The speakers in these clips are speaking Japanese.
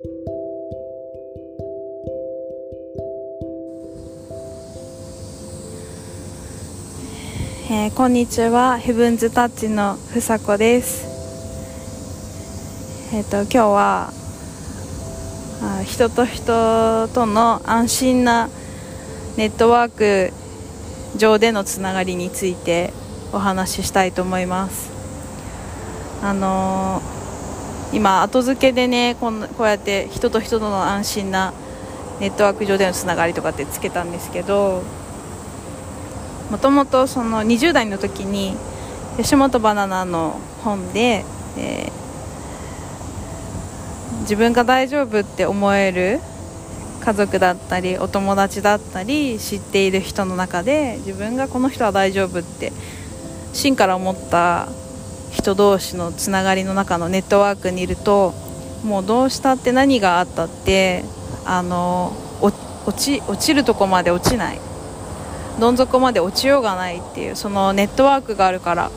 えー、こんにちは。ヘブンズタッチのふさこです。えっ、ー、と今日はあ人と人との安心なネットワーク上でのつながりについてお話ししたいと思います。あのー、今後付けでねこんこうやって人と人との安心なネットワーク上でのつながりとかってつけたんですけどもともとその20代の時に吉本バナナの本で、えー、自分が大丈夫って思える家族だったりお友達だったり知っている人の中で自分がこの人は大丈夫って芯から思った人同士のつながりの中のネットワークにいるともうどうしたって何があったってあの落ち落ちるとこまで落ちない。どん底まで落ちようがないっていうそのネットワークがあるから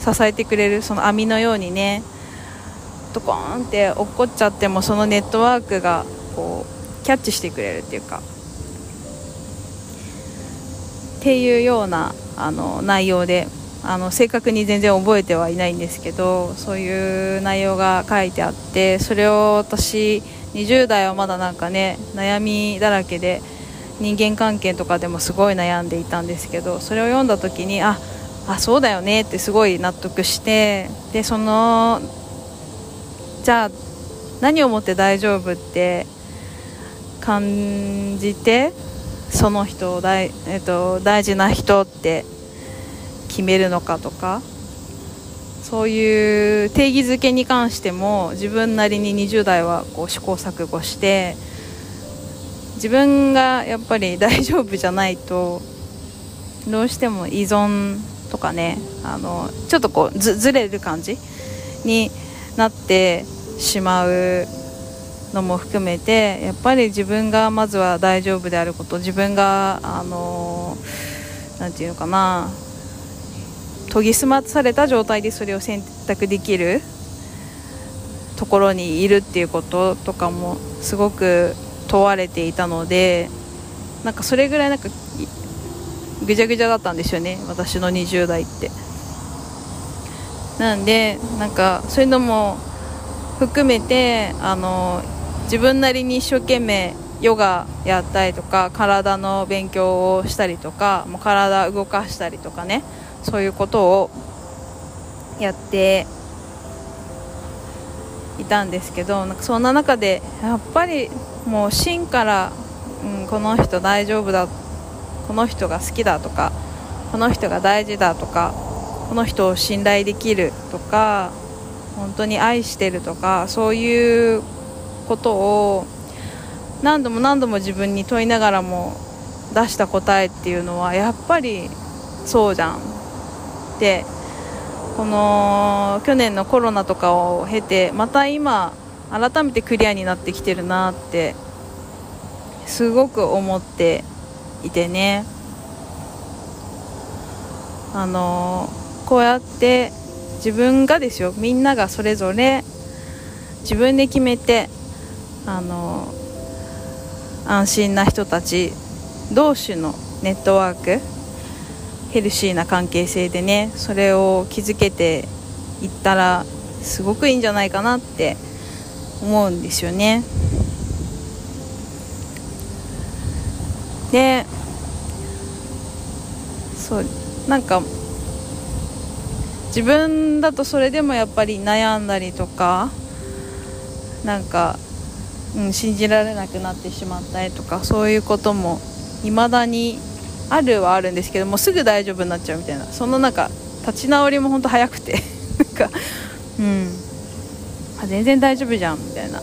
支えてくれるその網のようにねドコーンって落っこっちゃってもそのネットワークがこうキャッチしてくれるっていうか。っていうようなあの内容であの正確に全然覚えてはいないんですけどそういう内容が書いてあってそれを私20代はまだなんかね悩みだらけで人間関係とかでもすごい悩んでいたんですけどそれを読んだ時にああそうだよねってすごい納得してでそのじゃあ何をもって大丈夫って感じてその人を大,、えっと、大事な人って決めるのかとかそういう定義づけに関しても自分なりに20代はこう試行錯誤して自分がやっぱり大丈夫じゃないとどうしても依存とかねあのちょっとこうずれる感じになってしまうのも含めてやっぱり自分がまずは大丈夫であること自分があのなて言うのかな研ぎ澄まされた状態でそれを選択できるところにいるっていうこととかもすごく問われていたのでなんかそれぐらいなんかぐちゃぐちゃだったんですよね私の20代って。なんでなんかそういうのも含めてあの自分なりに一生懸命ヨガやったりとか体の勉強をしたりとかもう体動かしたりとかね。そういうことをやっていたんですけどなんかそんな中でやっぱりもう芯から、うん、この人大丈夫だこの人が好きだとかこの人が大事だとかこの人を信頼できるとか本当に愛してるとかそういうことを何度も何度も自分に問いながらも出した答えっていうのはやっぱりそうじゃん。てこの去年のコロナとかを経てまた今改めてクリアになってきてるなってすごく思っていてね。あのこうやって自分がですよみんながそれぞれ自分で決めてあの安心な人たち同士のネットワークヘルシーな関係性でねそれを築けていったらすごくいいんじゃないかなって思うんですよね。でそうなんか自分だとそれでもやっぱり悩んだりとかなんか、うん、信じられなくなってしまったりとかそういうことも未だにあるはあるんですけどもすぐ大丈夫になっちゃうみたいな。そのなんか立ち直りも本当早くて。なんかうん。あ全然大丈夫じゃんみたいな。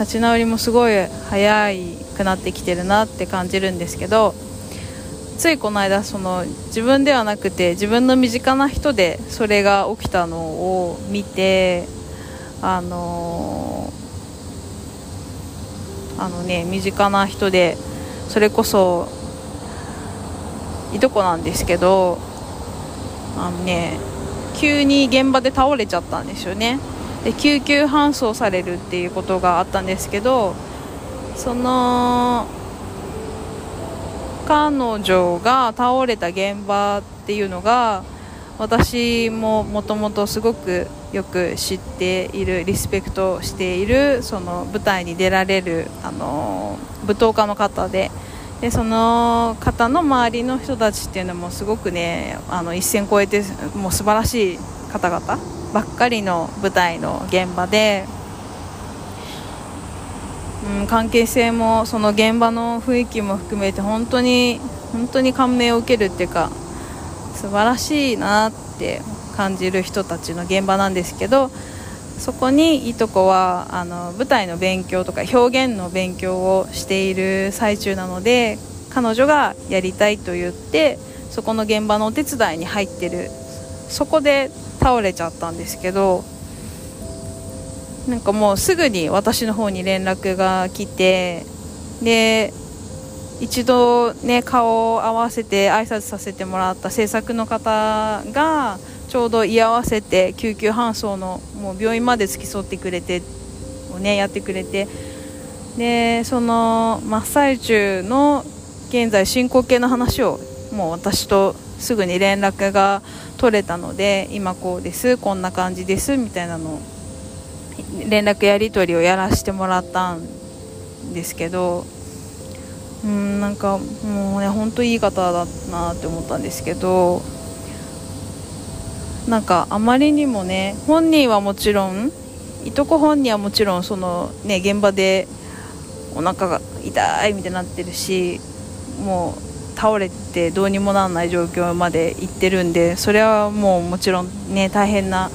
立ち直りもすごい早くなってきてるなって感じるんですけどついこの間その自分ではなくて自分の身近な人でそれが起きたのを見てあのあのね身近な人でそれこそいとこなんですけどあのね急に現場で倒れちゃったんですよね。で救急搬送されるっていうことがあったんですけどその彼女が倒れた現場っていうのが私ももともとすごくよく知っているリスペクトしているその舞台に出られるあの舞踏家の方ででその方の周りの人たちっていうのもすごくねあの一線越えてもう素晴らしい方々ばっかりの舞台の現場で、うん、関係性もその現場の雰囲気も含めて本当に本当に感銘を受けるっていうか素晴らしいなって感じる人たちの現場なんですけどそこにいとこはあの舞台の勉強とか表現の勉強をしている最中なので彼女がやりたいと言ってそこの現場のお手伝いに入ってる。そこで倒れちゃったんですけどなんかもうすぐに私の方に連絡が来てで一度ね顔を合わせて挨拶させてもらった制作の方がちょうど居合わせて救急搬送のもう病院まで付き添ってくれてをねやってくれてでその真っ最中の現在進行形の話をもう私とすぐに連絡が取れたので今こうです。こんな感じですみたいなの連絡やり取りをやらせてもらったんですけどうんなんかもうね本当いい方だなって思ったんですけどなんかあまりにもね本人はもちろんいとこ本人はもちろんそのね現場でお腹が痛いみたいになってるしもう倒れてどうにもならない状況まで行ってるんでそれはもうもちろんね大変な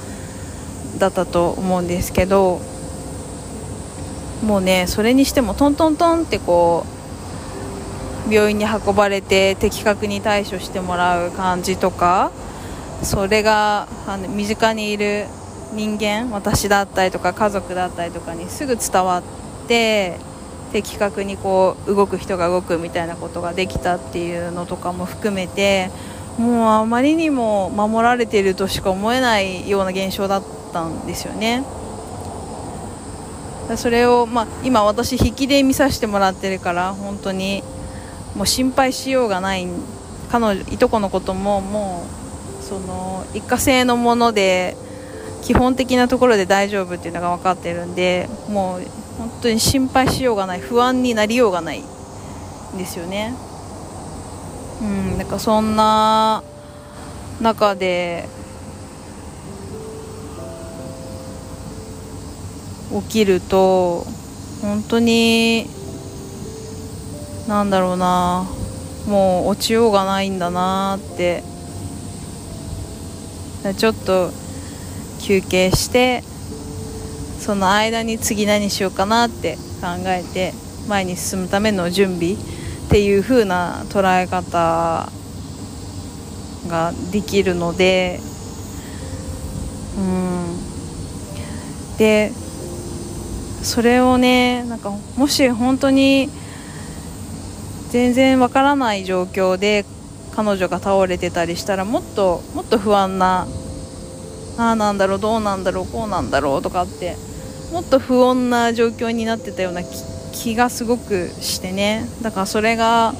だったと思うんですけどもうねそれにしてもトントントンってこう病院に運ばれて的確に対処してもらう感じとかそれがあの身近にいる人間私だったりとか家族だったりとかにすぐ伝わって的確にこう動く人が動くみたいなことができたっていうのとかも含めてもうあまりにも守られているとしか思えないような現象だったんですよね。それを、まあ、今私引きで見させてもらってるから本当にもう心配しようがない彼女いとこのことももうその一過性のもので基本的なところで大丈夫っていうのが分かってるんでもう本当に心配しようがない不安になりようがないんですよね。うんなんかそんな中で起きると本当になんだろうな。もう落ちようがないんだなって。ちょっと休憩してその間に次何しようかなって考えて前に進むための準備っていう風な捉え方ができるのでうん。でそれをねなんかもし本当に全然わからない状況で彼女が倒れてたりしたらもっともっと不安なああなんだろうどうなんだろうこうなんだろうとかってもっと不穏な状況になってたような気がすごくしてね。だからそれが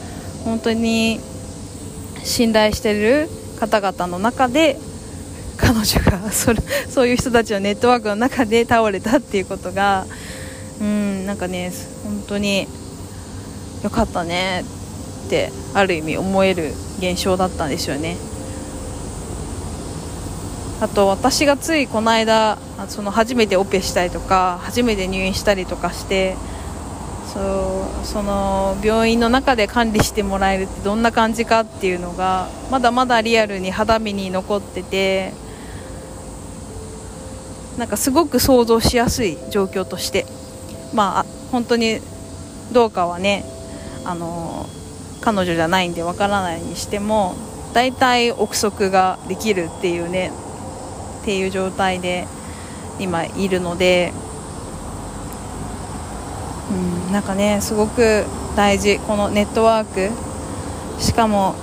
本当に信頼してる方々の中で彼女が それそういう人たちのネットワークの中で倒れたっていうことがうんなんかね本当によかったねってある意味思える現象だったんですよね。あと私がついこの間その初めてオペしたりとか初めて入院したりとかしてそうその病院の中で管理してもらえるってどんな感じかっていうのがまだまだリアルに肌身に残っててなんかすごく想像しやすい状況としてまあ本当にどうかはねあの彼女じゃないんでわからないにしても大体憶測ができるっていうねっていう状態で今いるので、うん、なんかねすごく大事このネットワーク。しかも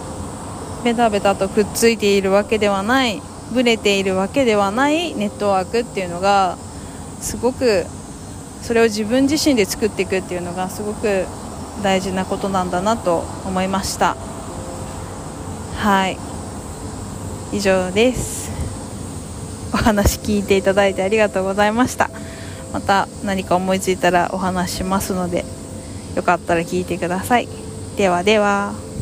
ベタベタとくっついているわけではないブレているわけではないネットワークっていうのがすごくそれを自分自身で作っていくっていうのがすごく大事なことなんだなと思いました。はい。以上です。お話聞いていただいてありがとうございました。また何か思いついたらお話しますのでよかったら聞いてください。ではでは。